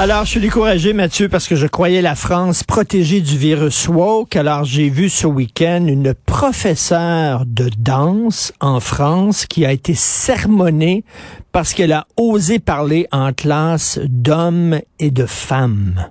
Alors, je suis découragé, Mathieu, parce que je croyais la France protégée du virus woke. Alors, j'ai vu ce week-end une professeure de danse en France qui a été sermonnée parce qu'elle a osé parler en classe d'hommes et de femmes.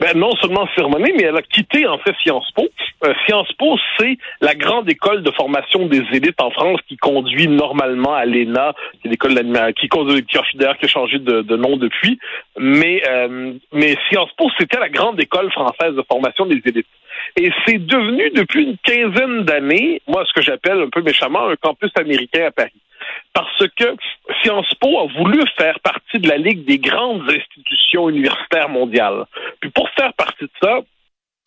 Ben, non seulement sermonnée, mais elle a quitté en fait Sciences Po. Euh, Sciences Po, c'est la grande école de formation des élites en France qui conduit normalement à l'ENA, qui est l'école qui conduit, qui d'ailleurs qui a changé de, de, nom depuis. Mais euh, mais Sciences Po, c'était la grande école française de formation des élites. Et c'est devenu depuis une quinzaine d'années, moi ce que j'appelle un peu méchamment un campus américain à Paris parce que Sciences Po a voulu faire partie de la Ligue des grandes institutions universitaires mondiales. Puis pour faire partie de ça,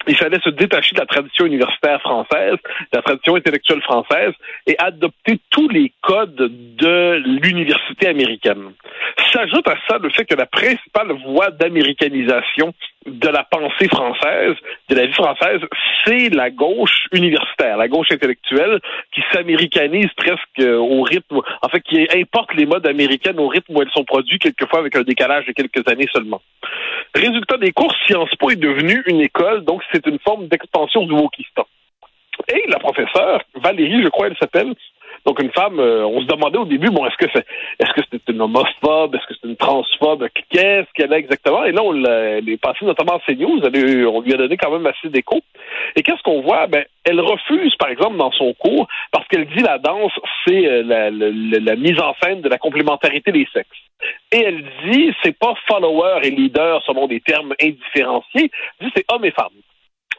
il fallait se détacher de la tradition universitaire française, de la tradition intellectuelle française, et adopter tous les codes de l'université américaine. S'ajoute à ça le fait que la principale voie d'américanisation de la pensée française, de la vie française, c'est la gauche universitaire, la gauche intellectuelle qui s'américanise presque au rythme, en fait, qui importe les modes américaines au rythme où elles sont produites, quelquefois avec un décalage de quelques années seulement. Résultat des cours, Sciences Po est devenue une école, donc c'est une forme d'expansion du wokistan. Et la professeure, Valérie, je crois elle s'appelle, donc une femme, euh, on se demandait au début, bon, est-ce que c'est est-ce que c'est une homophobe, est-ce que c'est une transphobe, qu'est-ce qu'elle a exactement? Et là, on est passé notamment à CNews, on lui a donné quand même assez d'écho. Et qu'est-ce qu'on voit? Ben, elle refuse, par exemple, dans son cours, parce qu'elle dit la danse, c'est euh, la, la, mise en scène de la complémentarité des sexes. Et elle dit, c'est pas follower et leader selon des termes indifférenciés, elle dit c'est homme et femme.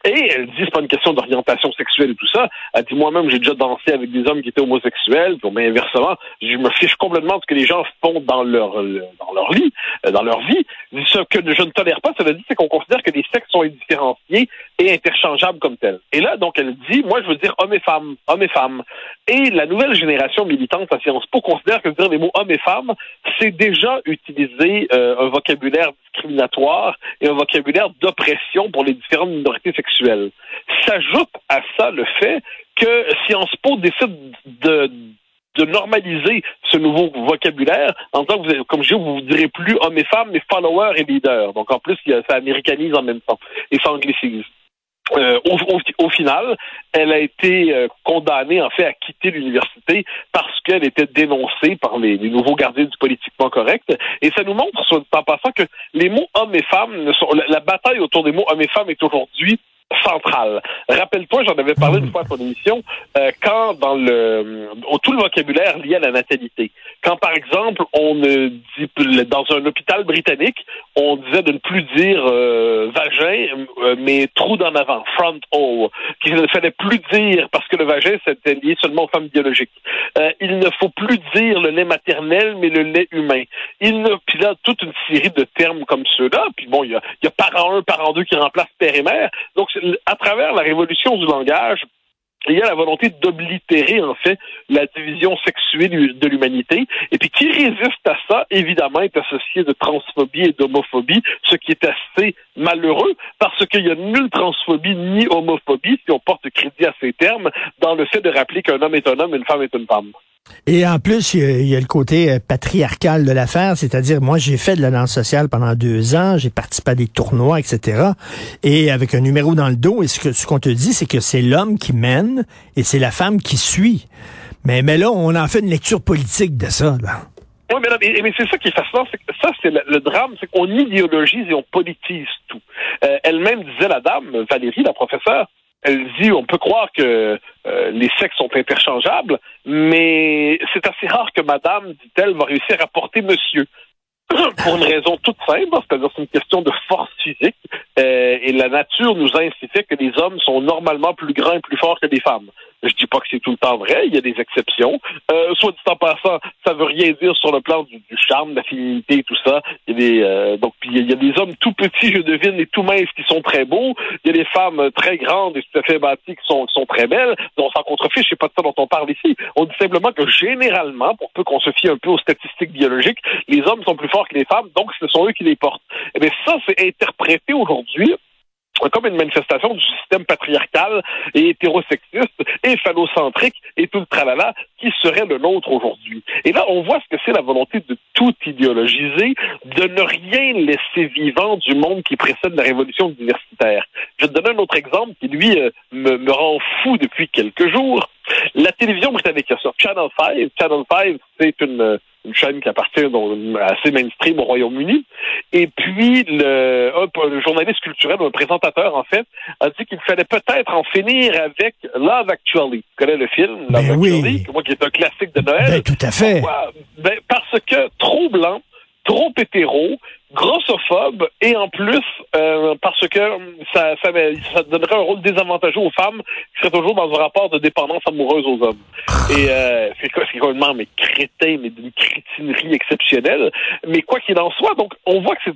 Et elle dit, c'est pas une question d'orientation sexuelle et tout ça. Elle dit, moi-même, j'ai déjà dansé avec des hommes qui étaient homosexuels. Mais inversement, je me fiche complètement de ce que les gens font dans leur, dans leur lit, euh, dans leur vie. Ce que je ne tolère pas, cela dit, c'est qu'on considère que les sexes sont indifférenciés et interchangeables comme tels. Et là, donc, elle dit, moi, je veux dire homme et femme, homme et femme. Et la nouvelle génération militante à Sciences Po considère que dire les mots homme et femme, c'est déjà utiliser euh, un vocabulaire discriminatoire et un vocabulaire d'oppression pour les différentes minorités sexuelles. S'ajoute à ça le fait que Sciences Po décide de normaliser ce nouveau vocabulaire en disant que vous, comme je dis, vous ne direz plus homme et femme, mais follower et leader. Donc en plus, ça américanise en même temps et ça anglicise. Euh, au, final, elle a été euh, condamnée en fait à quitter l'université parce qu'elle était dénoncée par les, nouveaux gardiens du politiquement correct. Et ça nous montre, en passant, que les mots hommes et femmes, la bataille autour des mots hommes et femmes est aujourd'hui centrale. Rappelle-toi, j'en avais parlé une fois à ton émission, euh, quand dans le tout le vocabulaire lié à la natalité, quand par exemple on dit dans un hôpital britannique, on disait de ne plus dire euh, vagin, euh, mais trou d'en avant, front hole, qu'il ne fallait plus dire parce que le vagin c'était lié seulement aux femmes biologiques. il ne faut plus dire le lait maternel, mais le lait humain. Il ne, puis là toute une série de termes comme ceux-là. Puis bon, il y a, y a parent un, parent deux qui remplacent père et mère. Donc à travers la révolution du langage, il y a la volonté d'oblitérer, en fait, la division sexuelle de l'humanité. Et puis, qui résiste à ça, évidemment, est associé de transphobie et d'homophobie, ce qui est assez malheureux, parce qu'il y a nulle transphobie ni homophobie, si on porte crédit à ces termes, dans le fait de rappeler qu'un homme est un homme, une femme est une femme. Et en plus, il y, a, le côté euh, patriarcal de l'affaire, c'est-à-dire, moi, j'ai fait de la danse sociale pendant deux ans, j'ai participé à des tournois, etc. Et avec un numéro dans le dos, et ce qu'on te dit, c'est que c'est l'homme qui mène et c'est la femme qui suit. Mais, là, on en fait une lecture politique de ça, là. Oui, mais, c'est ça qui est fascinant. ça, c'est le, drame, c'est qu'on idéologise et on politise tout. Euh, elle-même disait, la dame, Valérie, la professeure, elle dit on peut croire que euh, les sexes sont interchangeables, mais c'est assez rare que madame, dit-elle, va réussir à porter monsieur. Pour une raison toute simple, c'est-à-dire c'est une question de force physique, euh, et la nature nous a fait que les hommes sont normalement plus grands et plus forts que les femmes. Je dis pas que c'est tout le temps vrai, il y a des exceptions. Euh, soit dit en passant, ça veut rien dire sur le plan du, charme, de la féminité et tout ça. Il y a des euh, donc il y a des hommes tout petits, je devine, et tout minces qui sont très beaux. Il y a des femmes très grandes et tout à fait bâties qui sont, sont très belles. Donc on s'en contrefiche, c'est pas de ça dont on parle ici. On dit simplement que généralement, pour peu qu'on se fie un peu aux statistiques biologiques, les hommes sont plus forts que les femmes, donc ce sont eux qui les portent. Eh bien, ça, c'est interprété aujourd'hui comme une manifestation du système patriarcal et hétérosexiste et phallocentrique et tout le tralala qui serait le nôtre aujourd'hui. Et là, on voit ce que c'est la volonté de tout idéologiser, de ne rien laisser vivant du monde qui précède la révolution universitaire. Je te donne un autre exemple qui, lui, euh, me rend fou depuis quelques jours. La télévision britannique, sur Channel 5. Channel 5, c'est une une chaîne qui appartient à assez mainstream au Royaume-Uni. Et puis, le, un, journaliste culturel, un présentateur, en fait, a dit qu'il fallait peut-être en finir avec Love Actually. Tu connais le film, Love ben Actually, moi, qui est un classique de Noël. Ben, tout à fait. Ben, parce que trop blanc, trop hétéro, grossophobe et en plus euh, parce que ça, ça, ça, donnerait un rôle désavantageux aux femmes qui seraient toujours dans un rapport de dépendance amoureuse aux hommes. Et euh, c'est complètement mais crétin, mais d'une crétinerie exceptionnelle. Mais quoi qu'il en soit, donc on voit que c'est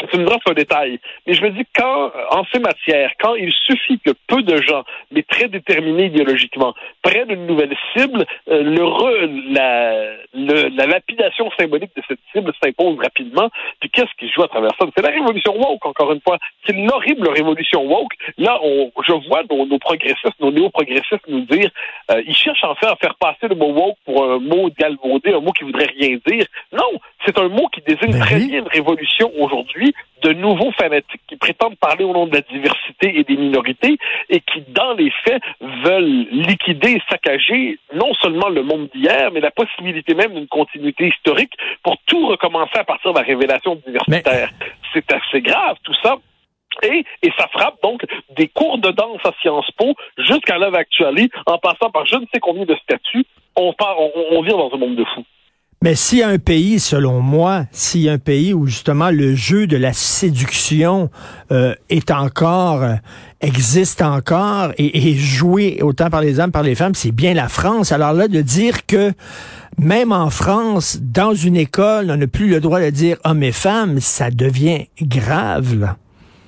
c'est une un détail. Mais je me dis, quand, en ces matières, quand il suffit que peu de gens, mais très déterminés idéologiquement, prennent une nouvelle cible, euh, le, la, le, la lapidation symbolique de cette cible s'impose rapidement. Puis qu'est-ce qui joue à travers ça? C'est la révolution woke, encore une fois. C'est l'horrible révolution woke. Là, on, je vois nos, nos progressistes, nos néo-progressistes nous dire, euh, ils cherchent en fait à faire passer le mot woke pour un mot galvaudé, un mot qui voudrait rien dire. Non, c'est un mot qui désigne ben très bien une révolution aujourd'hui de nouveaux fanatiques qui prétendent parler au nom de la diversité et des minorités et qui, dans les faits, veulent liquider et saccager non seulement le monde d'hier, mais la possibilité même d'une continuité historique pour tout recommencer à partir de la révélation diversitaire. C'est assez grave, tout ça. Et, et ça frappe donc des cours de danse à Sciences Po jusqu'à l'œuvre actuelle, en passant par je ne sais combien de statuts. On, part, on, on vit dans un monde de fous. Mais s'il y a un pays, selon moi, s'il y a un pays où justement le jeu de la séduction euh, est encore, euh, existe encore et est joué autant par les hommes par les femmes, c'est bien la France. Alors là, de dire que même en France, dans une école, on n'a plus le droit de dire hommes et femmes, ça devient grave. Là.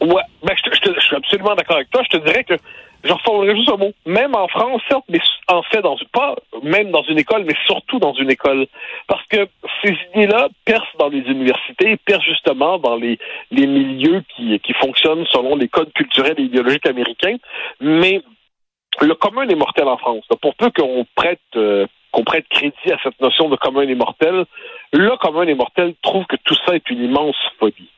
Ouais, ben, je, je suis absolument d'accord avec toi. Je te dirais que je reformulerai juste un mot. Même en France, certes, mais en fait, dans, pas même dans une école, mais surtout dans une école. Parce que ces idées-là percent dans les universités, percent justement dans les, les milieux qui, qui fonctionnent selon les codes culturels et idéologiques américains. Mais le commun est mortel en France. Pour peu qu'on prête euh, qu'on prête crédit à cette notion de commun et mortel, le commun et mortel trouve que tout ça est une immense folie.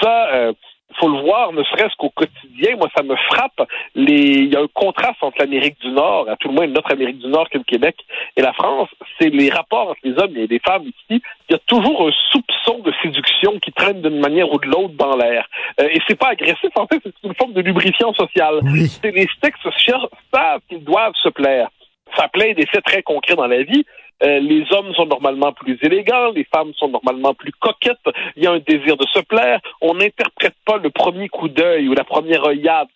Ça, euh, faut le voir, ne serait-ce qu'au quotidien. Moi, ça me frappe. Les... Il y a un contraste entre l'Amérique du Nord, à tout le moins notre Amérique du Nord que le Québec et la France. C'est les rapports entre les hommes et les femmes ici. Il y a toujours un soupçon de séduction qui traîne d'une manière ou de l'autre dans l'air. Euh, et c'est pas agressif, en fait, c'est une forme de lubrifiant social. C'est les sexes savent qu'ils doivent se plaire. Ça plaît des faits très concrets dans la vie. Euh, les hommes sont normalement plus élégants, les femmes sont normalement plus coquettes, il y a un désir de se plaire, on n'interprète pas le premier coup d'œil ou la première œillade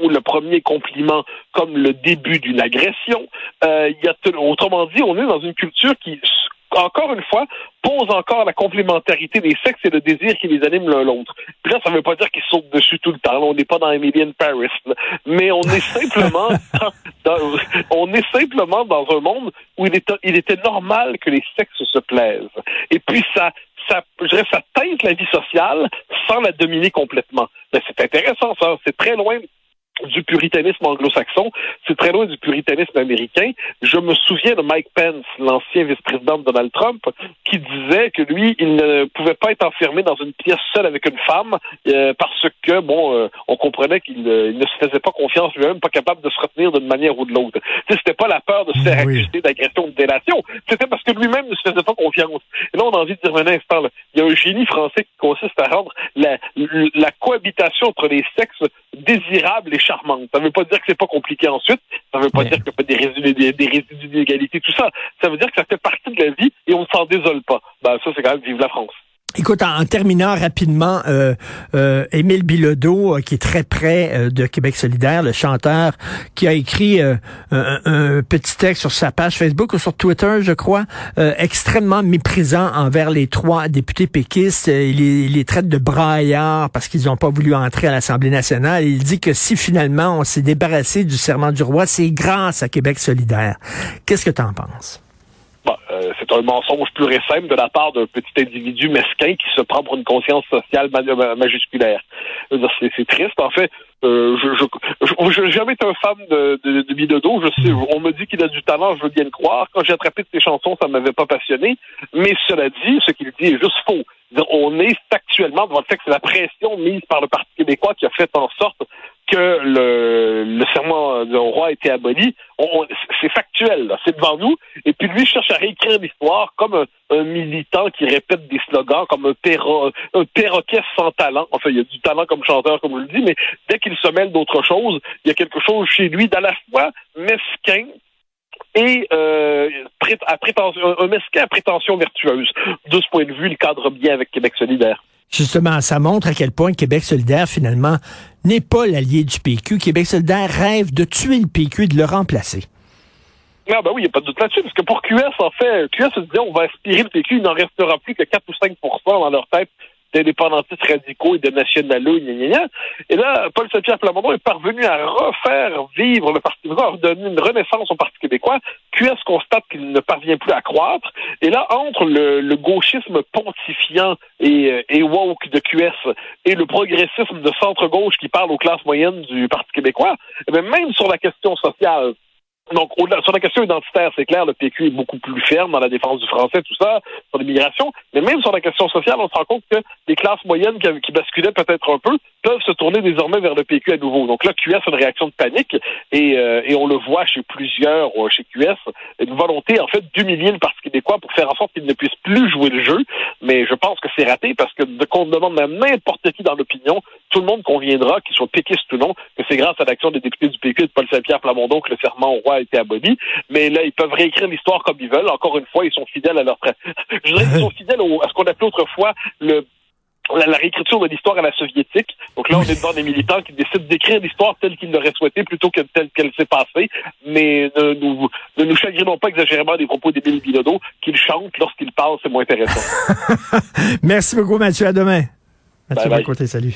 ou le premier compliment comme le début d'une agression. Euh, y a autrement dit, on est dans une culture qui encore une fois, pose encore la complémentarité des sexes et le désir qui les anime l'un l'autre. Puis là, ça ne veut pas dire qu'ils sautent dessus tout le temps. on n'est pas dans Emily in Paris, mais on est simplement, dans, on est simplement dans un monde où il était, il était normal que les sexes se plaisent. Et puis ça, ça, je dirais, ça teinte la vie sociale sans la dominer complètement. Mais c'est intéressant, ça. C'est très loin du puritanisme anglo-saxon, c'est très loin du puritanisme américain. Je me souviens de Mike Pence, l'ancien vice-président de Donald Trump, qui disait que lui, il ne pouvait pas être enfermé dans une pièce seule avec une femme euh, parce que, bon, euh, on comprenait qu'il euh, ne se faisait pas confiance lui-même, pas capable de se retenir d'une manière ou de l'autre. C'était pas la peur de se faire accuser d'agression ou de délation, c'était parce que lui-même ne se faisait pas confiance. Et là, on a envie de dire un instant, il y a un génie français qui consiste à rendre la, la cohabitation entre les sexes désirable et charmante. Ça ne veut pas dire que c'est pas compliqué ensuite. Ça ne veut pas dire qu'il y a pas des résidus, des, des résidus d'inégalité, tout ça. Ça veut dire que ça fait partie de la vie et on ne s'en désole pas. Ben, ça, c'est quand même vive la France. Écoute, en, terminant rapidement, euh, euh, Émile Bilodeau, euh, qui est très près euh, de Québec solidaire, le chanteur, qui a écrit un, petit texte sur sa page Facebook ou sur Twitter, je crois, extrêmement méprisant envers les trois députés péquistes. Il les, il traite de braillards parce qu'ils n'ont pas voulu entrer à l'Assemblée nationale. Il dit que si finalement on s'est débarrassé du serment du roi, c'est grâce à Québec solidaire. Qu'est-ce que tu en penses? Euh, c'est un mensonge pur et de la part d'un petit individu mesquin qui se prend pour une conscience sociale majusculaire. C'est triste, en fait. Euh, je n'ai jamais été un fan de, de, de Bidodo. Je sais, on me dit qu'il a du talent, je veux bien le croire. Quand j'ai attrapé de ses chansons, ça m'avait pas passionné. Mais cela dit, ce qu'il dit est juste faux. On est factuellement devant le fait que c'est la pression mise par le Parti québécois qui a fait en sorte que le, le serment du roi a été aboli. c'est factuel, c'est devant nous. Et puis lui cherche à réécrire l'histoire comme un, militant qui répète des slogans, comme un, un perroquet sans talent. Enfin, il y a du talent comme chanteur, comme je le dis, mais dès qu'il se mêle d'autre chose, il y a quelque chose chez lui d'à la fois mesquin, et euh, à prétention, un mesquin à prétention vertueuse. De ce point de vue, il cadre bien avec Québec solidaire. Justement, ça montre à quel point Québec solidaire, finalement, n'est pas l'allié du PQ. Québec solidaire rêve de tuer le PQ et de le remplacer. Ah ben oui, il n'y a pas de doute là-dessus, parce que pour QS, en fait, QS se dit on va aspirer le PQ, il n'en restera plus que 4 ou 5% dans leur tête d'indépendantistes radicaux et de nationaleux, Et là, Paul Saint-Pierre Plamondon est parvenu à refaire vivre le Parti québécois, à redonner une renaissance au Parti québécois. QS constate qu'il ne parvient plus à croître. Et là, entre le, gauchisme pontifiant et, euh, woke de QS et le progressisme de centre-gauche qui parle aux classes moyennes du Parti québécois, eh même sur la question sociale, donc, sur la question identitaire, c'est clair, le PQ est beaucoup plus ferme dans la défense du français, tout ça, sur l'immigration. Mais même sur la question sociale, on se rend compte que les classes moyennes qui, basculaient peut-être un peu peuvent se tourner désormais vers le PQ à nouveau. Donc là, QS a une réaction de panique et, euh, et on le voit chez plusieurs, euh, chez QS, une volonté en fait d'humilier le Parti québécois pour faire en sorte qu'il ne puisse plus jouer le jeu. Mais je pense que c'est raté parce que qu'on demande à n'importe qui dans l'opinion, tout le monde conviendra, qu'il soit péquiste ou non, que c'est grâce à l'action des députés du PQ et de Paul Saint-Pierre Plamondon que le serment au roi a été aboli. Mais là, ils peuvent réécrire l'histoire comme ils veulent. Encore une fois, ils sont fidèles à leur... Je dirais qu'ils sont fidèles à ce qu'on appelait autrefois le la, réécriture de l'histoire à la soviétique. Donc là, on est devant des militants qui décident d'écrire l'histoire telle qu'ils l'auraient souhaité plutôt que telle qu'elle s'est passée. Mais ne nous, ne nous chagrinons pas exagérément des propos d'Émile Bilodeau. Qu'il chante lorsqu'il parle, c'est moins intéressant. Merci beaucoup, Mathieu. À demain. Mathieu, bye bye. Côté, salut.